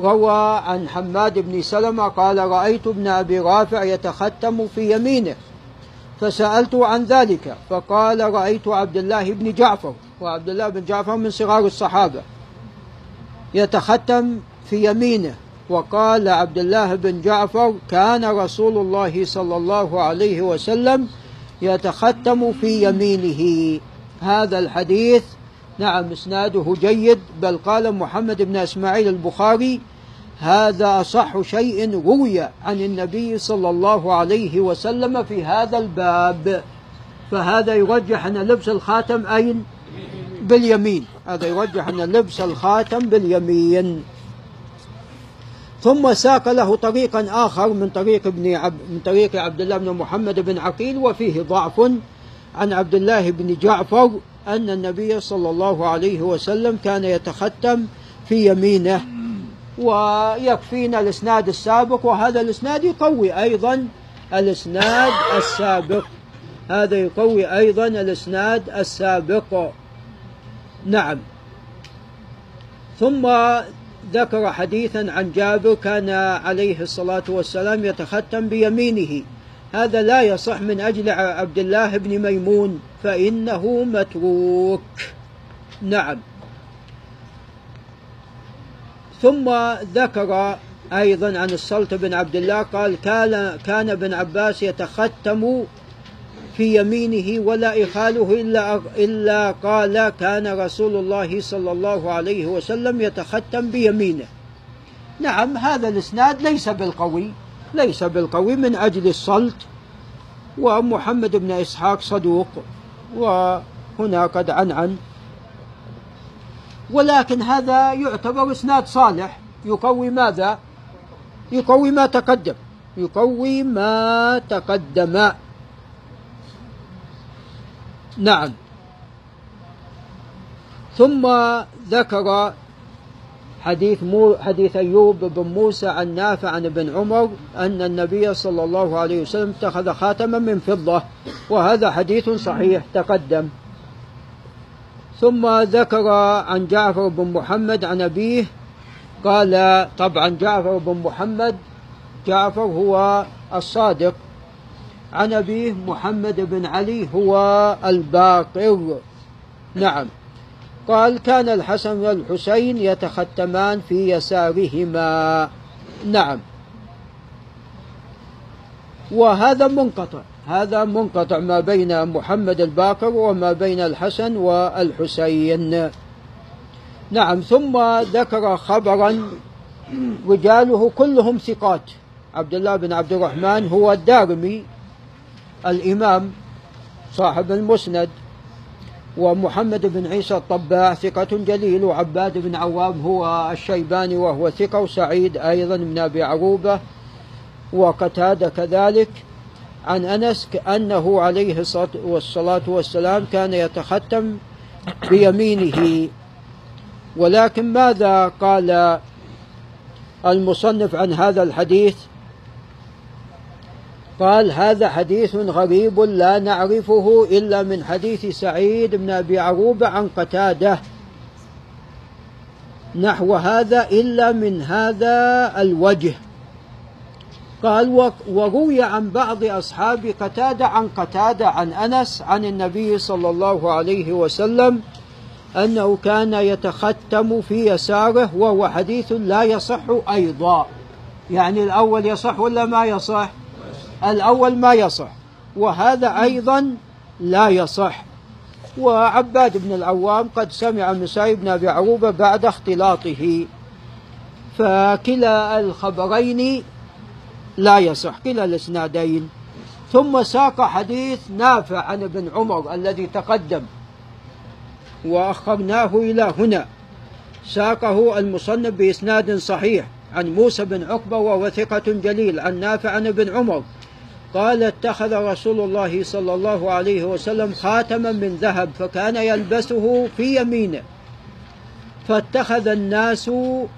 روى عن حماد بن سلمة قال رأيت ابن أبي رافع يتختم في يمينه. فسألت عن ذلك فقال رأيت عبد الله بن جعفر. وعبد الله بن جعفر من صغار الصحابة. يتختم في يمينه. وقال عبد الله بن جعفر كان رسول الله صلى الله عليه وسلم يتختم في يمينه. هذا الحديث نعم إسناده جيد بل قال محمد بن إسماعيل البخاري هذا أصح شيء روي عن النبي صلى الله عليه وسلم في هذا الباب. فهذا يرجح أن لبس الخاتم أين؟ باليمين. هذا يرجح أن لبس الخاتم باليمين. ثم ساق له طريقا آخر من طريق ابن عب من طريق عبد الله بن محمد بن عقيل وفيه ضعف عن عبد الله بن جعفر أن النبي صلى الله عليه وسلم كان يتختم في يمينه ويكفينا الإسناد السابق وهذا الإسناد يقوي أيضا الإسناد السابق. هذا يقوي أيضا الإسناد السابق. نعم. ثم ذكر حديثا عن جابر كان عليه الصلاة والسلام يتختم بيمينه. هذا لا يصح من أجل عبد الله بن ميمون فإنه متروك. نعم. ثم ذكر أيضا عن السلط بن عبد الله قال كان كان ابن عباس يتختم في يمينه ولا إخاله إلا إلا قال كان رسول الله صلى الله عليه وسلم يتختم بيمينه. نعم هذا الإسناد ليس بالقوي ليس بالقوي من أجل السلط ومحمد بن إسحاق صدوق وهنا قد عنعن ولكن هذا يعتبر إسناد صالح يقوي ماذا؟ يقوي ما تقدم يقوي ما تقدم نعم. ثم ذكر حديث مو حديث أيوب بن موسى عن نافع عن ابن عمر أن النبي صلى الله عليه وسلم اتخذ خاتما من فضة وهذا حديث صحيح تقدم. ثم ذكر عن جعفر بن محمد عن أبيه قال طبعا جعفر بن محمد جعفر هو الصادق. عن أبيه محمد بن علي هو الباقر. نعم. قال كان الحسن والحسين يتختمان في يسارهما. نعم. وهذا منقطع. هذا منقطع ما بين محمد الباقر وما بين الحسن والحسين. نعم. ثم ذكر خبرا رجاله كلهم ثقات. عبد الله بن عبد الرحمن هو الدارمي. الإمام صاحب المسند ومحمد بن عيسى الطباع ثقة جليل وعباد بن عوام هو الشيباني وهو ثقة وسعيد أيضا من أبي عروبة وقتادة كذلك. عن أنس أنه عليه الصلاة والسلام كان يتختم بيمينه. ولكن ماذا قال المصنف عن هذا الحديث؟ قال هذا حديث غريب لا نعرفه إلا من حديث سعيد بن أبي عروبة عن قتادة. نحو هذا إلا من هذا الوجه. قال وروي عن بعض أصحاب قتادة عن قتادة عن أنس عن النبي صلى الله عليه وسلم أنه كان يتختم في يساره وهو حديث لا يصح أيضا. يعني الأول يصح ولا ما يصح؟ الأول ما يصح وهذا أيضا لا يصح. وعباد بن العوام قد سمع سعيد بن أبي عروبة بعد اختلاطه فكلا الخبرين لا يصح كلا الإسنادين. ثم ساق حديث نافع عن ابن عمر الذي تقدم وأخرناه إلى هنا. ساقه المصنف بإسناد صحيح عن موسى بن عقبة وهو ثقة جليل عن نافع عن ابن عمر. قال اتخذ رسول الله صلى الله عليه وسلم خاتما من ذهب فكان يلبسه في يمينه. فاتخذ الناس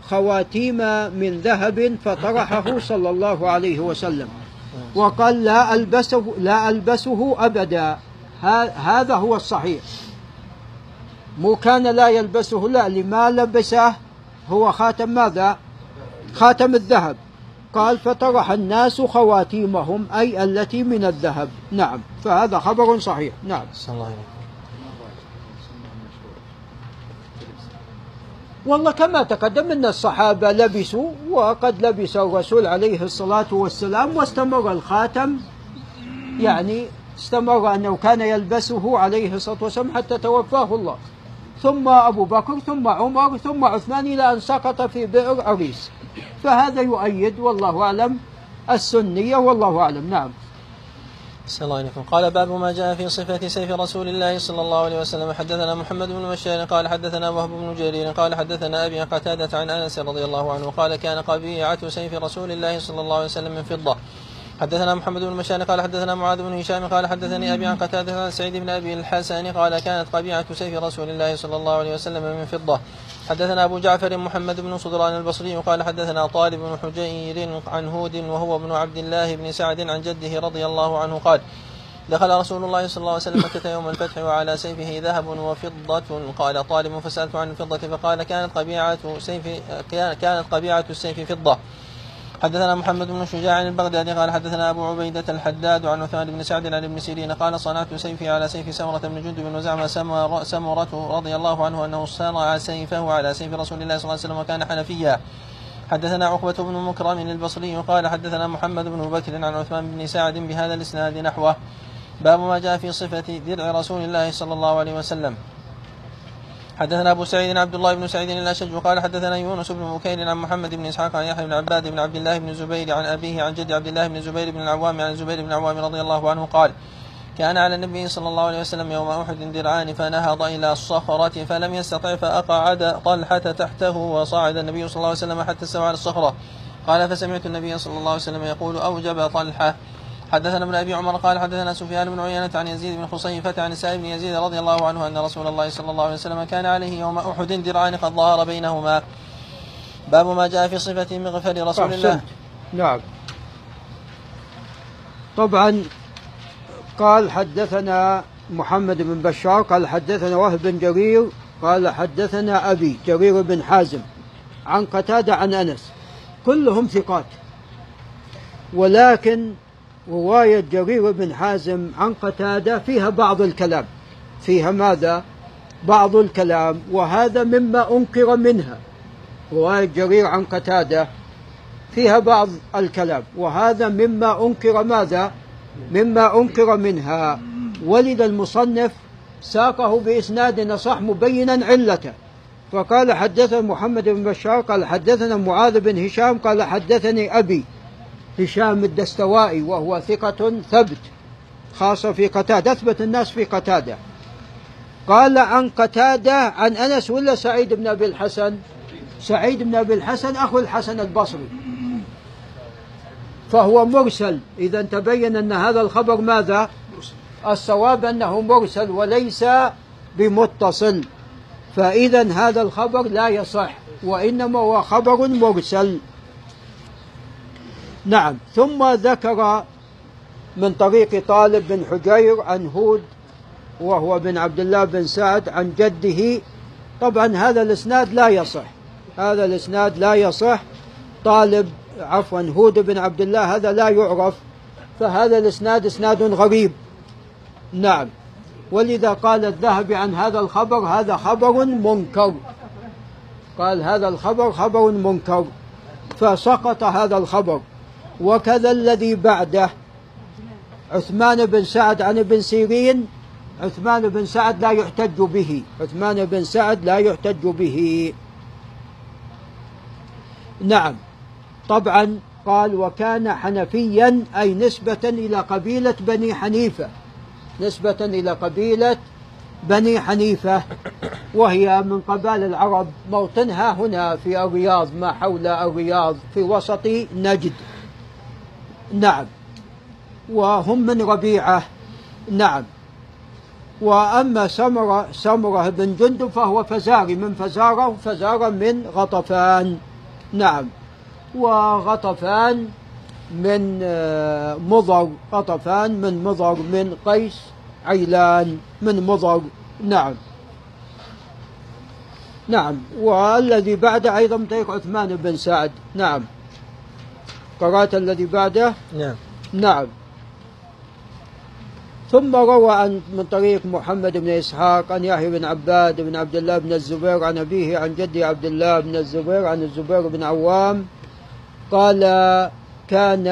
خواتيم من ذهب فطرحه صلى الله عليه وسلم. وقال لا ألبسه لا ألبسه أبدا. هذا هو الصحيح. مو كان لا يلبسه لا لما لبسه هو خاتم ماذا؟ خاتم الذهب. قال فطرح الناس خواتيمهم أي التي من الذهب. نعم. فهذا خبر صحيح. نعم. الله والله كما تقدم أن الصحابة لبسوا وقد لبس الرسول عليه الصلاة والسلام واستمر الخاتم. يعني استمر أنه كان يلبسه عليه الصلاة والسلام حتى توفاه الله. ثم أبو بكر ثم عمر ثم عثمان إلى أن سقط في بئر أريس. فهذا يؤيد والله أعلم السنية والله أعلم. نعم. صلى الله قال باب ما جاء في صفة سيف رسول الله صلى الله عليه وسلم. حدثنا محمد بن بشار قال حدثنا وهب بن جرير قال حدثنا أبي قتادة عن أنس رضي الله عنه قال كان قبيعة سيف رسول الله صلى الله عليه وسلم من فضة. حدثنا محمد بن مشان قال حدثنا معاذ بن هشام قال حدثني أبي عن قتادة عن سعيد بن أبي الحسن قال كانت قبيعه سيف رسول الله صلى الله عليه وسلم من فضة. حدثنا أبو جعفر محمد بن صدران البصري قال حدثنا طالب بن حجير عن هود وهو ابن عبد الله بن سعد عن جده رضي الله عنه قال دخل رسول الله صلى الله عليه وسلم مكة يوم الفتح وعلى سيفه ذهب وفضة قال طالب فسألت عن الفضة فقال كانت قبيعة سيف كانت قبيعة السيف فضة. حدثنا محمد بن شجاع البغدادي قال حدثنا أبو عبيدة الحداد عن عثمان بن سعد عن ابن سيرين قال صنعت سيفي على سيف سمرة بن جندب وزعم سمرة رضي الله عنه أنه صنع سيفه على سيف رسول الله صلى الله عليه وسلم وكان حنفيا. حدثنا عقبة بن مكرم البصري قال حدثنا محمد بن بكر عن عثمان بن سعد بهذا الإسناد نحوه. باب ما جاء في صفة درع رسول الله صلى الله عليه وسلم. حدثنا أبو سعيد عبد الله بن سعيد الأشج وقال حدثنا يونس بن بكير عن محمد بن إسحاق عن يحيى بن عباد بن عبد الله بن الزبير عن أبيه عن جد عبد الله بن الزبير بن العوام عن الزبير بن العوام رضي الله عنه قال كان على النبي صلى الله عليه وسلم يوم أحد درعان فنهض إلى الصخرة فلم يستطع فأقعد طلحة تحته وصعد النبي صلى الله عليه وسلم حتى استوى على الصخرة. قال فسمعت النبي صلى الله عليه وسلم يقول أوجب طلحة. حدثنا ابن أبي عمر قال حدثنا سفيان بن عيينة عن يزيد بن خصيفة عن سائب بن يزيد رضي الله عنه أن رسول الله صلى الله عليه وسلم كان عليه يوم أحد درعان قد ظهر بينهما. باب ما جاء في صفة مغفر رسول الله. نعم طبعا قال حدثنا محمد بن بشار قال حدثنا وهب بن جرير قال حدثنا أبي جرير بن حازم عن قتادة عن أنس. كلهم ثقات. ولكن رواية جرير بن حازم عن قتادة فيها بعض الكلام. فيها ماذا؟ بعض الكلام وهذا مما أنكر منها. رواية جرير عن قتادة فيها بعض الكلام وهذا مما أنكر ماذا؟ مما أنكر منها. ولد المصنف ساقه بإسناد صح مبينا علته. فقال حدثنا محمد بن بشار قال حدثنا معاذ بن هشام قال حدثني أبي. هشام الدستوائي وهو ثقة ثبت خاصة في قتادة أثبت الناس في قتادة. قال عن قتادة عن أنس ولا سعيد بن أبي الحسن؟ سعيد بن أبي الحسن أخو الحسن البصري. فهو مرسل. إذا تبين أن هذا الخبر ماذا؟ الصواب أنه مرسل وليس بمتصل. فإذا هذا الخبر لا يصح وإنما هو خبر مرسل. نعم. ثم ذكر من طريق طالب بن حجير عن هود وهو بن عبد الله بن سعد عن جده. طبعا هذا الإسناد لا يصح. هذا الإسناد لا يصح. طالب عفوا هود بن عبد الله هذا لا يعرف. فهذا الإسناد إسناد غريب. نعم. ولذا قال الذهبي عن هذا الخبر هذا خبر منكر. قال هذا الخبر خبر منكر. فسقط هذا الخبر. وكذا الذي بعده. عثمان بن سعد عن ابن سيرين. عثمان بن سعد لا يحتج به. عثمان بن سعد لا يحتج به. نعم. طبعا قال وكان حنفيا أي نسبة إلى قبيلة بني حنيفة. نسبة إلى قبيلة بني حنيفة. وهي من قبائل العرب. موطنها هنا في الرياض ما حول الرياض في وسط نجد. نعم. وهم من ربيعة. نعم. وأما سمرة سمرة بن جندب فهو فزاري. من فزارة؟ فزارة من غطفان. نعم. وغطفان من آه، مضر. غطفان من مضر من قيس عيلان. من مضر. نعم. نعم. والذي بعده أيضا طريق عثمان بن سعد. نعم. قرأت الذي بعده؟ نعم. نعم. ثم روى عن من طريق محمد بن إسحاق عن يحيى بن عباد بن عبد الله بن الزبير عن أبيه عن جدي عبد الله بن الزبير عن الزبير بن عوام قال كان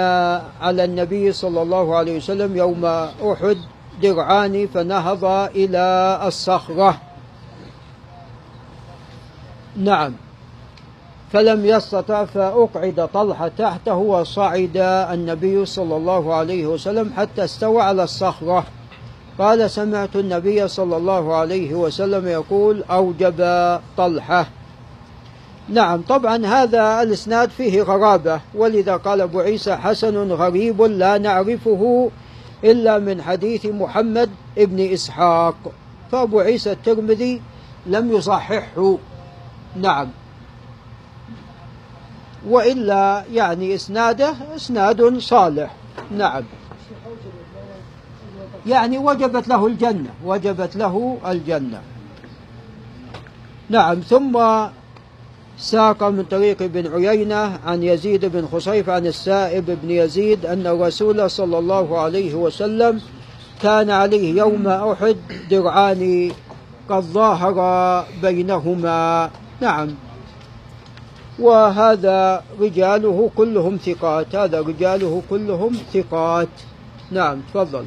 على النبي صلى الله عليه وسلم يوم أحد درعان فنهض إلى الصخرة. نعم. فلم يستطع فأقعد طلحة تحته وصعد النبي صلى الله عليه وسلم حتى استوى على الصخرة. قال سمعت النبي صلى الله عليه وسلم يقول أوجب طلحة. نعم طبعا هذا الإسناد فيه غرابة ولذا قال أبو عيسى حسن غريب لا نعرفه إلا من حديث محمد ابن إسحاق. فأبو عيسى الترمذي لم يصححه. نعم. وإلا يعني إسناده إسناد صالح. نعم. يعني وجبت له الجنة وجبت له الجنة. نعم. ثم ساق من طريق ابن عيينة عن يزيد بن خصيف عن السائب بن يزيد أن الرسول صلى الله عليه وسلم كان عليه يوم أحد درعان قد ظاهر بينهما. نعم. وهذا رجاله كلهم ثقات هذا رجاله كلهم ثقات. نعم تفضل.